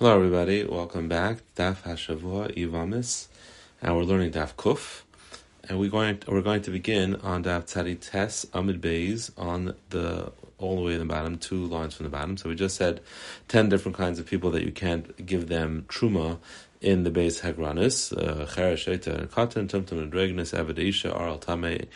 Hello, everybody. Welcome back. Daf Hashavua Ivamis, and we're learning Daf Kuf, and we're going to, we're going to begin on Daf Tzadi Tes Amid Beis on the all the way in the bottom, two lines from the bottom. So we just said ten different kinds of people that you can't give them truma in the base Hagranis, uh, Cheresh, Eta, Katan, Tumtum, and Dregnis, Avadisha, Aral Tame,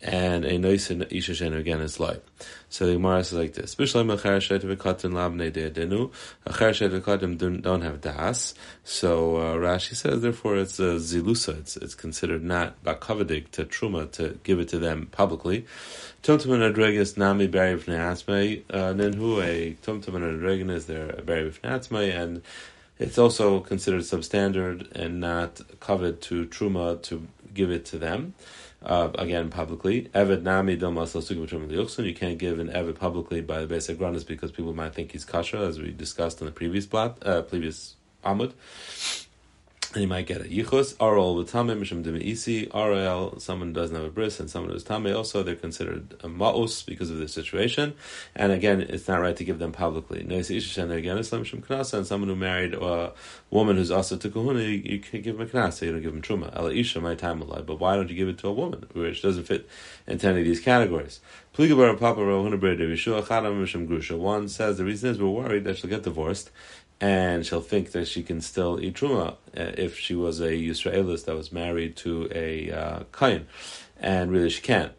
and a nice isha shenu again is like. So the Gemara says like this: Bishlam acharshet v'katan labnei de'adenu. Acharshet v'katan don't have das. So uh, Rashi says therefore it's a zilusa. It's it's considered not bakavadik to truma to give it to them publicly. Tumtum and adregas nami bari v'neatzmei uh, nenhu a tumtum and adregan is there bari v'neatzmei and it's also considered substandard and not covered to truma to give it to them uh, again publicly. Eved nami You can't give an Eved publicly by the basic runners because people might think he's kasha, as we discussed in the previous plot, uh, previous amud and you might get a yichus. Aral tame mishum isi. Aral, someone doesn't have a bris, and someone who's tame also they're considered a maus because of the situation. And again, it's not right to give them publicly. And someone who married a woman who's also to kahuna, you, you can give him a knasa, you don't give him truma. Ela isha my time alive, but why don't you give it to a woman which doesn't fit into any of these categories? One says the reason is we're worried that she'll get divorced and she'll think that she can still eat truma uh, if she was a Yisraelis that was married to a uh, Kain, and really she can't.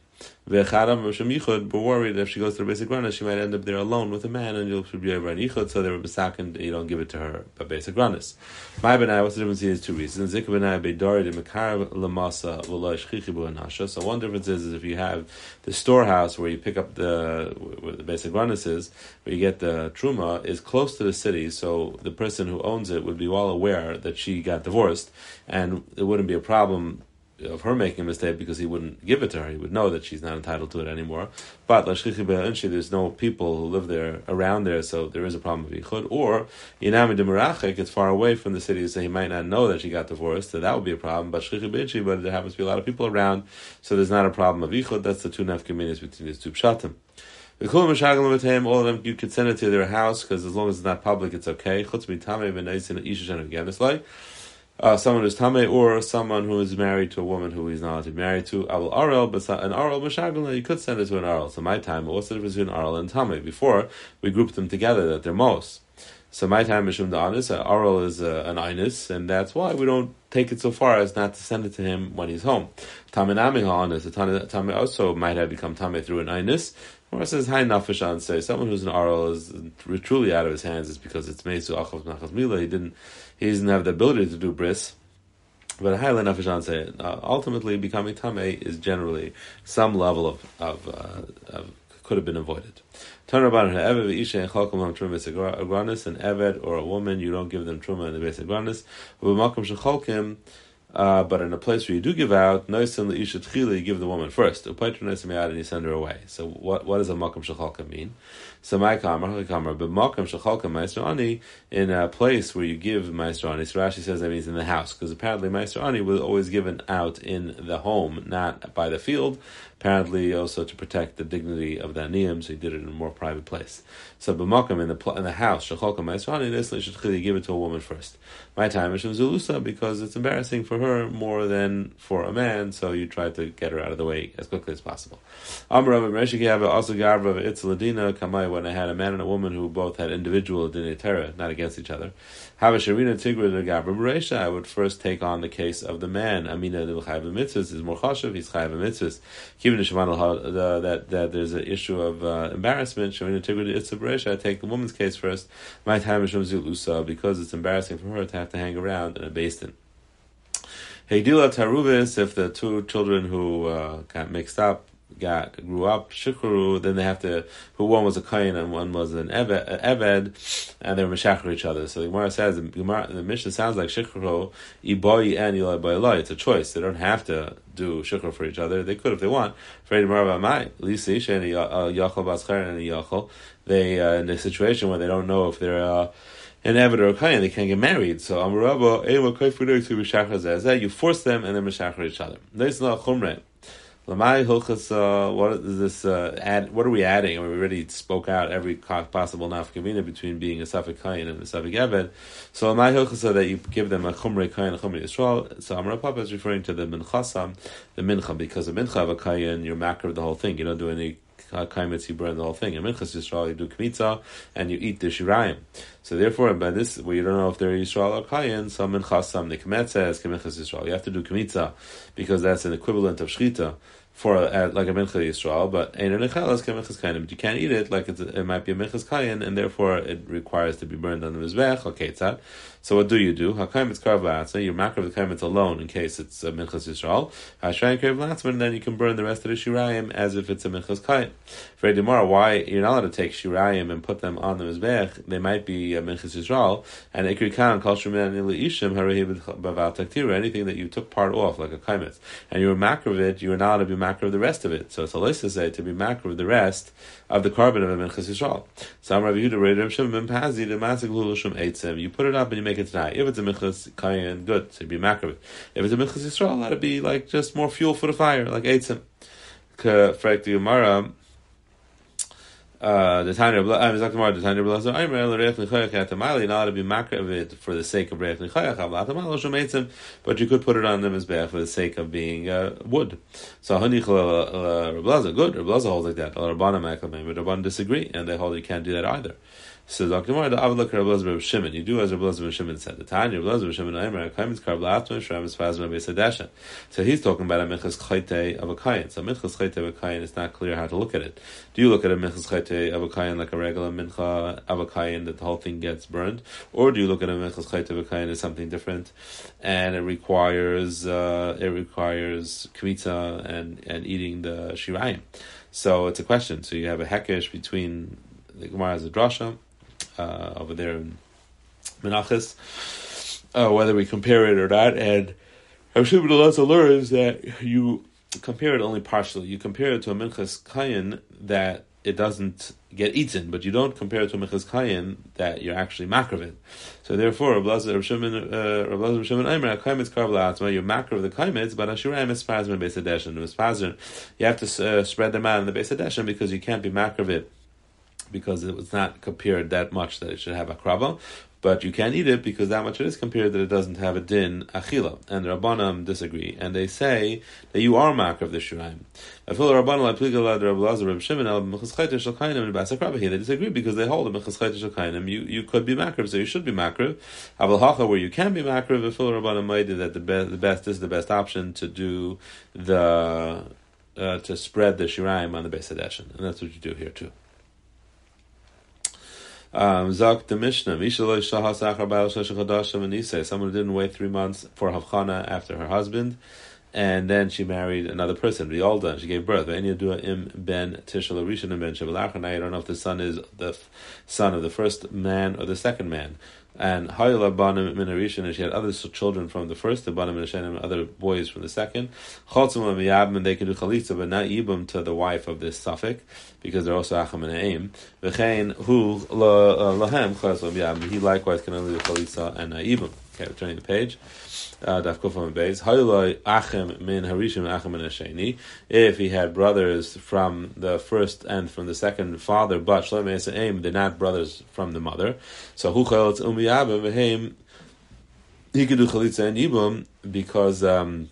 V'chadam Rosham Yichud were worried that if she goes to the basic rana, she might end up there alone with a man, and you'll be over on Yichud, so they were besakin, you don't give it to her but basic ranas. My benai, what's the difference? Is two reasons. Zik benai beidori de lamasa anasha. So one difference is, is if you have the storehouse where you pick up the where the basic ranas is, where you get the truma, is close to the city, so the person who owns it would be well aware that she got divorced, and it wouldn't be a problem of her making a mistake because he wouldn't give it to her. He would know that she's not entitled to it anymore. But there's no people who live there around there, so there is a problem of yichud. Or Yinami de it's far away from the city, so he might not know that she got divorced, so that would be a problem. But but there happens to be a lot of people around, so there's not a problem of yichud. That's the two nafkaminis between these two pshatim. The Kulum Shagamatem, all of them, you could send it to their house because as long as it's not public, it's okay. It's like uh, someone who's tame or someone who is married to a woman who he's not married to. Abul Arel, an Arel Mashagala, you could send it to an Arel. So my time, what's the difference between Arel and Tame? Before we grouped them together that they're most. So my time is Shum Anis, uh, Arel is uh, an Inus, and that's why we don't take it so far as not to send it to him when he's home. Tame Nami Ha'anis, Tame also might have become Tame through an Inus. Or says Hi Nafishan say someone who's an Arel is truly out of his hands is because it's Mesu Achav Nachas Mila. He didn't he doesn't have the ability to do bris. But highly nafishan say uh, ultimately becoming tamei is generally some level of of, uh, of could have been avoided. Turn about an eved isha and chalkom ham truma an eved or a woman you don't give them truma in the base agranis. U'b'makom shechalkim uh, but in a place where you do give out, noisin leisha tchila, you should really give the woman first. Upaitra noisim and you send her away. So what what does a makam mean? So my kamar, kamar, but makam shechalka ma'asrani in a place where you give ma'asrani. So Rashi says that means in the house because apparently ma'asrani was always given out in the home, not by the field apparently also to protect the dignity of the aniyim, so he did it in a more private place. So b'makam in the in the house, shacholka ma'israni, this should give it to a woman first. My time is zulusa because it's embarrassing for her more than for a man, so you try to get her out of the way as quickly as possible. Meshik also Garva Itzladina Kamai when I had a man and a woman who both had individual dinitera, not against each other. Havasharina Tigra Beresha, I would first take on the case of the man. Amina the Mitzvahs is more chashav, he's Chayv Mitzvahs. Given the that that there's an issue of uh, embarrassment, Sharina Tigra the Itzah Beresha, I take the woman's case first. My time is Zulusa because it's embarrassing for her to have to hang around in a basin. Heidila Taruvis, if the two children who uh, got mixed up got grew up shikuru, then they have to. Who one was a kain and one was an eved, and they were meshachar each other. So the Gemara says the, Gemara, the Mishnah sounds like shikuru iboy and ilay boy It's a choice. They don't have to do shikru for each other. They could if they want. And yachol. They uh, in a situation where they don't know if they're. Uh, an Eved or a Kayan, they can't get married. So you force them and then Meshachar each other. Chumre Lamai hilchas. Uh, what is this? Uh, add, what are we adding? I mean, we already spoke out every possible nafkamina between being a safek kain and a safek eved. So lamai hilchas that you give them a chumrei kain, a chumrei yisrael. So Amar Papa is referring to the minchasam, the mincha, because a mincha of a kain, you're makar of the whole thing. You don't do any kaimitz, you burn the whole thing. In Minchas Yisrael, you do kmitza and you eat the shirayim. So therefore, by this, where you don't know if they're Yisrael or Kayin, some Minchas, some Nikmet says, Kemichas Yisrael. You have to do kmitza because that's an equivalent of shchita for a, like a mincha Yisrael, but ein nechalas kemichas kayin. But you can't eat it like it might be a minchas kayin, and therefore it requires to be burned on the mizbech. Okay, tzad. So what do you do? Hakayim it's karv You makar the kaim alone in case it's a minchas Yisrael. Hashrayim karv and then you can burn the rest of the shirayim as if it's a minchas kayin. For Demar, why you're not allowed to take shirayim and put them on the mizbech? They might be uh, a minchas Yisrael and ikri shuman ishim. Anything that you took part off like a kaimitz and you were makar of it, you were not to be makar of the rest of it. So it's a to say to be makar of the rest of the carbon of a minchas Yisrael. Some Rabbi Yehuda Rav Shimon ben Pazi the masik lulushum eitzim. You put it up and you make it tonight. If it's a minchas kayan, good, so be makar. If it's a minchas Yisrael, let it be like just more fuel for the fire, like eitzim. Uh, the Tanya Blazer. Not to be it for the sake of Reich Nichayach but you could put it on them as bad for the sake of being uh, wood. So Hanich Rablaza, good. Rablaza holds like that. Rabbanim Aklamim, but Rabbanim disagree, and they hold you can't do that either. The Reb Shimon. You do as Shimon said. The Tanya Shimon Aimer. So he's talking about a Minchas Chayte of a Kayan. So Minchas Chayte of a Kayan, it's not clear how to look at it. Do you look at a Minchas Chayte of a Kayan like a regular Mincha of a Kayan that the whole thing gets burned, or do you look at a Minchas Chayte of a Kayan as something different, and it requires uh, it requires kmitza and and eating the shirayim. So it's a question. So you have a hekesh between the Gemara as a drasha uh, over there in Menachis, uh, whether we compare it or not. And the lesson learns that you compare it only partially. You compare it to a Minchas Kayin that it doesn't get eaten, but you don't compare it to a Minchas Kayin that you're actually makravit. So therefore, Rav Shimon, uh, Aimer, Kaimitz Karv La'atzma, you're makrav the Kaimitz, but Ashurayim is Spazman Beis Hadeshin. You have to uh, spread them out in the Beis Hadeshin because you can't be makravit because it was not compared that much that it should have a krava, but you can't eat it because that much it is compared that it doesn't have a din achila. And the Rabbanim disagree, and they say that you are mak of the Basakrabahi they disagree because they hold the You you could be makriv, so you should be makriv. Aval where you can be makriv, the Rabbanim that the best the best is the best option to do the uh, to spread the shiraim on the base and that's what you do here too. Um, Zak the Mishnah, someone who didn't wait three months for Havchana after her husband, and then she married another person, Riolda, and she gave birth. Now you don't know if the son is the son of the first man or the second man and Hayla Banim Minarishan, and she had other children from the first, the Banim and other boys from the second. Chotzum and and they can do Chalitza, but not Yibam to the wife of this suffix, because they're also Acham and Aim. V'chein hu uh, lahem Chotzum he likewise can only do Chalitza and Yibam. Okay, turning the page. Uh, If he had brothers from the first and from the second father, but they're not brothers from the mother. So. He could do Chalitza and Yibum because um,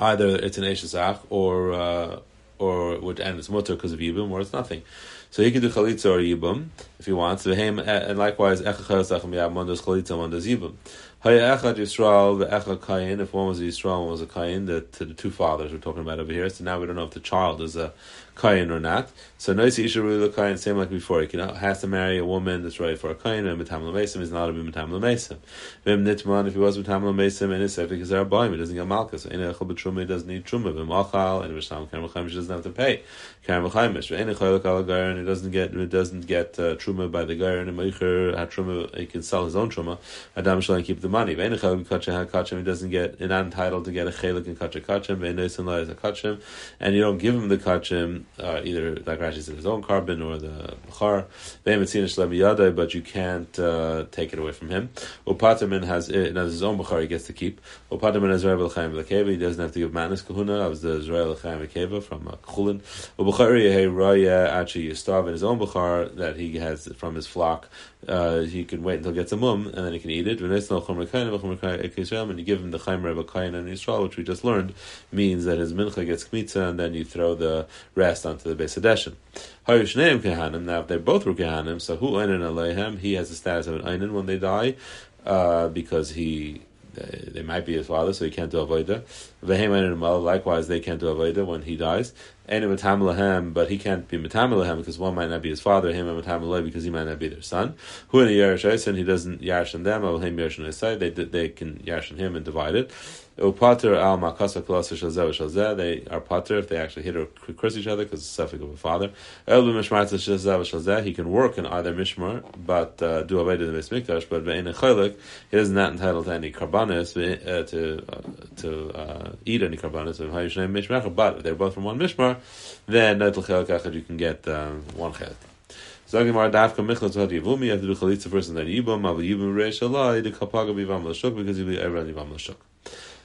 either it's an Eshesach or uh, or would end its mutter because of Yibum or it's nothing. So he could do chalitza or yibum if he wants. And likewise, echachas achem yab one does chalitza, one does yibum. Hayachad Yisrael, the Echad Kayin, if one was a Yisrael, one was a Kayin, the, the two fathers we're talking about over here. So now we don't know if the child is a Kayin or not. So Noisi Isha Rula Kayin, same like before. He can, has to marry a woman that's ready for a Kayin, and Mitam Lamesim is not a Mitam Lamesim. Vim Nitman, if he was Mitam Lamesim, and it's safe because they're a he doesn't get Malchus. So Ina Echel B'Truma, he doesn't need Truma. Vim Achal, and Visham Kerem Chaimish doesn't have to pay. Kerem Chaimish. Kal he doesn't get, it doesn't get uh, Truma by the Gair, and Meicher, he can sell his own Truma. Adam Shalan keep the money. He doesn't get not entitled to get a chelik in kachim kachim, and you don't give him the kachim uh, either like Rashi said his own carbon or the bchar. But you can't uh, take it away from him. Upatamin has has his own bchar he gets to keep. Upatamin has Israel He doesn't have to give manas kahuna. That was the Israel L'chaim from uh, Chulin. Ubachari Raya actually Yistav in his own bchar that he has from his flock. Uh, he can wait until he gets a mum and then he can eat it. And you give him the chaim reba kain and Yisrael, which we just learned, means that his mincha gets kmitza and then you throw the rest onto the base edeshin. Now, if they both were kehanim, so who einin aleihem? He has the status of an einin when they die, uh, because he they might be his father, so he can't do avodah. Likewise, they can't do avodah when he dies. And but he can't be metamalahem because one might not be his father, him and metamalahem because he might not be their son. Who in a and he doesn't yarshan them, or Him Yashan they they can yarshan him and divide it. Upater al makasa klasa. They are pater if they actually hit or curse each other because it's suffix of a father. El b'mishmarta shalzeh shalzeh. He can work in either mishmar, but uh, do away to the mikdash. But ve'in chaylik, he is not entitled to any karbanis uh, to uh, to uh, eat any karbanis. But if they're both from one mishmar, then you can get um, one chelik. Zagimar dafka michlas v'had yivumi, you have to do chalitza first and then yibum, avu yibum reish alai, the kapaga bivam l'shuk, because you'll be on yivam l'shuk.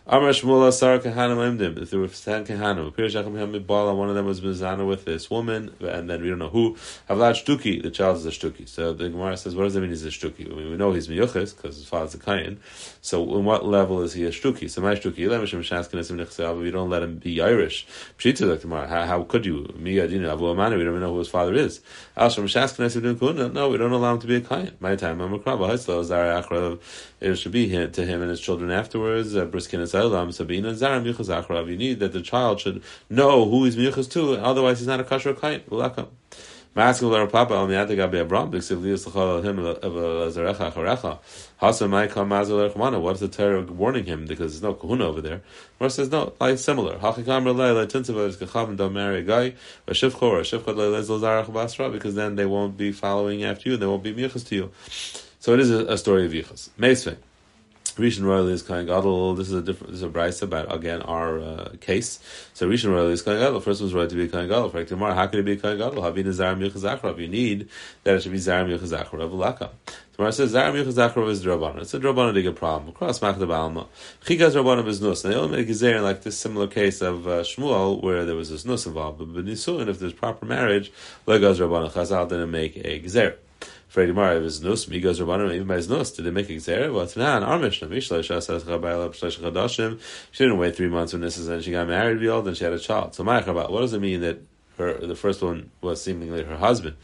Amar Shmuel Sar Kahanim Imdim. If there were ten Kahanim, one of them was Mizana with this woman, and then we don't know who. Havlad Shtuki, the child is a Shtuki. So the Gemara says, what does that mean he's a Shtuki? I mean, we know he's Miyuchis, because his father's a Kayan. So in what level is he a Shtuki? So my Shtuki, we don't let him be Irish. Pshita the Gemara, how, how could you? Miyadina, Avu Amani, we don't even know who his father is. Ashram Shaskin no, we don't allow him to be a Kayan. My time, I'm a Krabba, Zara Akrav, it should be to him and his children afterwards, uh, Briskin Olam That the child should know who he's Yuchas to, otherwise he's not a kasher kain. Masking with Papa on the Atagabi Abram, because if Lias Lachal him of Zarecha Acharecha, Hasa Mai Kam Mazal Erchmana, what is the Torah warning him? Because there's no kahuna over there. Or says, no, like similar. Hachikam Relay, like Tinsava is Kachav don't marry a guy, a Shivchor, a Shivchot Lelez Lazarach Basra, because then they won't be following after you, they won't be Michas to you. So it is a, story of Yichas. Meisvei. Rishon Royal is Kohen Gadol. This is a different. This is a brisa about again our uh, case. So Rishon Royal is Kohen Gadol. First was right to be Kohen Gadol. For tomorrow, how could it be Kohen Gadol? Havin is Zaram Yechazachrav. You need that it should be Zaram Yechazachrav Laka. Tomorrow says Zaram Yechazachrav is Drabanan. It's a Drabanan big problem. Across Machda Balma. Chikas Drabanan is Nus. And they only make a like this similar case of uh, Shmuel where there was this Nus involved. But Benisuin, if there's proper marriage, Legaz Drabanan Chazal didn't make a Gezer. For Gemara, if it's nus, migos rabbanim, even by his nus, did they make a gzera? Well, it's not. Our Mishnah, Mishlei Shasas Chabayla. She didn't wait three months when this is, and she got married, and she had a child. So my Chabal, what does it mean that her, the first one was seemingly her husband.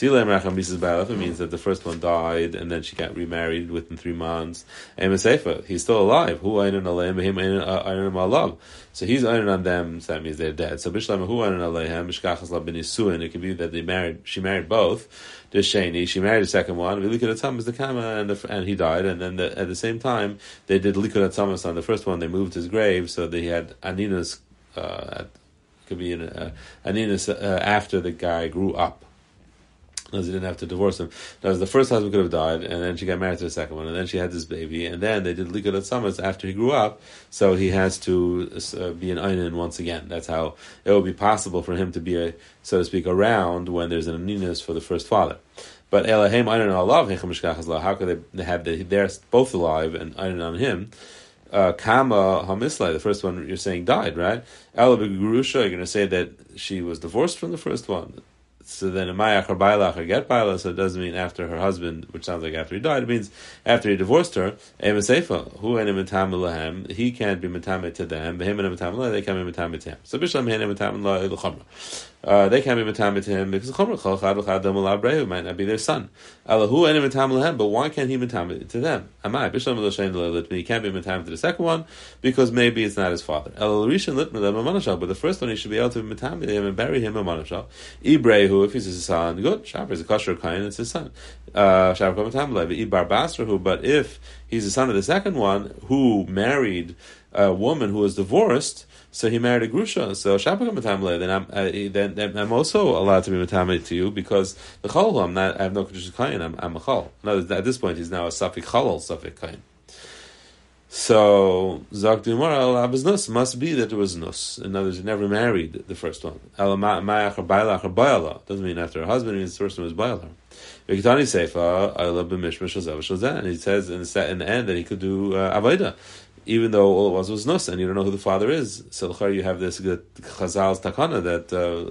It means that the first one died and then she got remarried within three months. He's still alive. Who So he's iron on them, so that means they're dead. So Bishlam who iron aleihem, Mishkachas la benisuin, it could be that they married she married both. The Shani, she married the second one, Likud Atzamas the Kama and the, and he died, and then the, at the same time they did Likud Atzamas on the first one, they moved his grave, so they had Anina's uh, could be an, uh, Anina's uh, after the guy grew up because he didn't have to divorce him. Was the first husband could have died, and then she got married to the second one, and then she had this baby, and then they did Likud Atzamas after he grew up, so he has to uh, be an Einan once again. That's how it will be possible for him to be, a, so to speak, around when there's an Aninas for the first father. But Elohim Einan Allah, how could they have the, they're both alive and Einan on him? Uh, Kama Hamislai, the first one you're saying died, right? Ela you're going to say that she was divorced from the first one. So then, Mayach or Bailach or get Baila, so it doesn't mean after her husband, which sounds like after he died. It means after he divorced her. Emasefa, who and Lahem, he can't be Matame to them. Him and they can't be Matame to him. So Bishlam Hen Matame uh, they can't be matamid to him because chad might not be their son. Alahu but why can't he matamid to them? Amai bishlam he can't be matamid to the second one because maybe it's not his father. but the first one he should be able to matamid him and bury him a manashal. Ibrehu if he's his son, good. Shafar is a kosher kain, it's his son. Uh, but if he's the son of the second one who married a woman who was divorced so he married a grusha. So Shabbat Matamle, then I'm uh, then, then, I'm also allowed to be Matamle to you because the Chol, I'm not I have no Kedusha Kain, I'm I'm a Chol. No, at this point he's now a Safik Chalal Safik Kain. So Zak Dumara al nus must be that there was nus. In other words, he never married the first one. Doesn't mean after her husband, it means the first one was Bailah. And he says in the, in the end that he could do uh, Avaida even though all it was was nus, and you don't know who the father is. So you have this good Chazal's takana that, uh,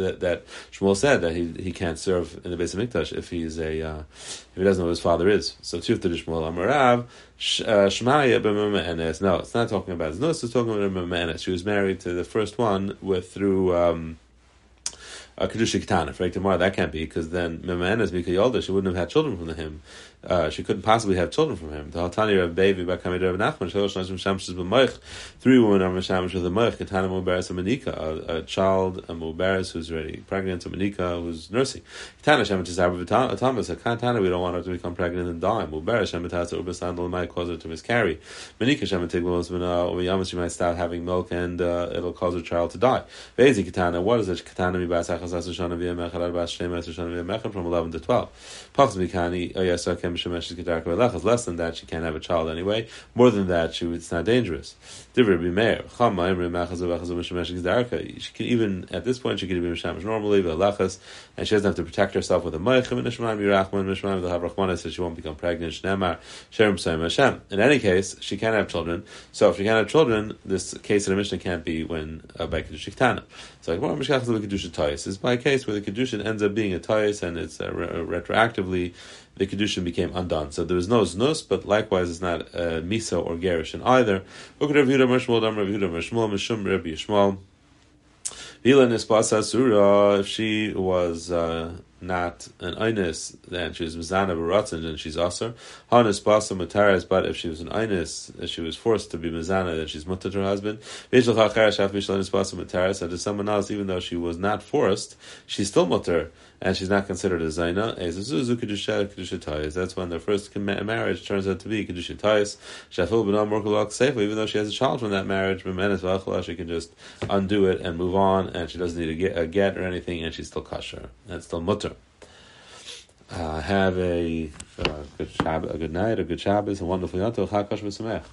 that that Shmuel said that he, he can't serve in the base of Mikdash if he's a uh, if he doesn't know who his father is. So to Shmuel Amarav uh, Shmaya b'mema'enes. No, it's not talking about his nus. It's talking about b'mema'enes. She was married to the first one with through. Um, a kedusha ketana. Right, tomorrow that can't be because then Memanas Mika Yalda she wouldn't have had children from him uh, she couldn't possibly have children from him. The Haltani Rav Bevi Bakamid Rav Nachman Shalosh Nashim Shamshis B'Moich. Three women are Mishamish with the Moich. Mubaris and Manika, a, child, a Mubaris who's already pregnant, a Manika who's nursing. Katana Shemish is Abba Thomas. A we don't want her to become pregnant and die. Mubaris might cause her to miscarry. Manika she might start having milk and uh, it'll cause her child to die. Vezi. What is it? Via Mechad Via Mechad from eleven to twelve. Pachs Mikani. Less than that, she can't have a child anyway. More than that, she it's not dangerous. She can even at this point she can be mishamish normally, velachas, and she doesn't have to protect herself with a meichim and yirachman so she won't become pregnant. In any case, she can't have children. So if she can't have children, this case in the Mishnah can't be when uh, by kedusha ktana. So like more mishkach the kedusha toyis is by a case where the kedusha ends up being a toyis and it's uh, re- retroactively the kedushin became undone. So there was no znus, but likewise it's not uh, misa or gerushin either. If she was uh, not an Einis, then she was Mizana Baratzin, and she's Aser. Hanis Basa Mataras, but if she was an Einis, if she was forced to be Mizana, then she's Mutter her husband. And to someone else, even though she was not forced, she's still Mutter and she's not considered a Zaina, that's when the first marriage turns out to be Kedusha Tayis. Even though she has a child from that marriage, she can just undo it and move on, and she doesn't need a get, a get or anything, and she's still kosher. And still mutter. Uh, have a uh, good Shabbat, a good night, a good Shabbos, a wonderful Yom Tov, Chag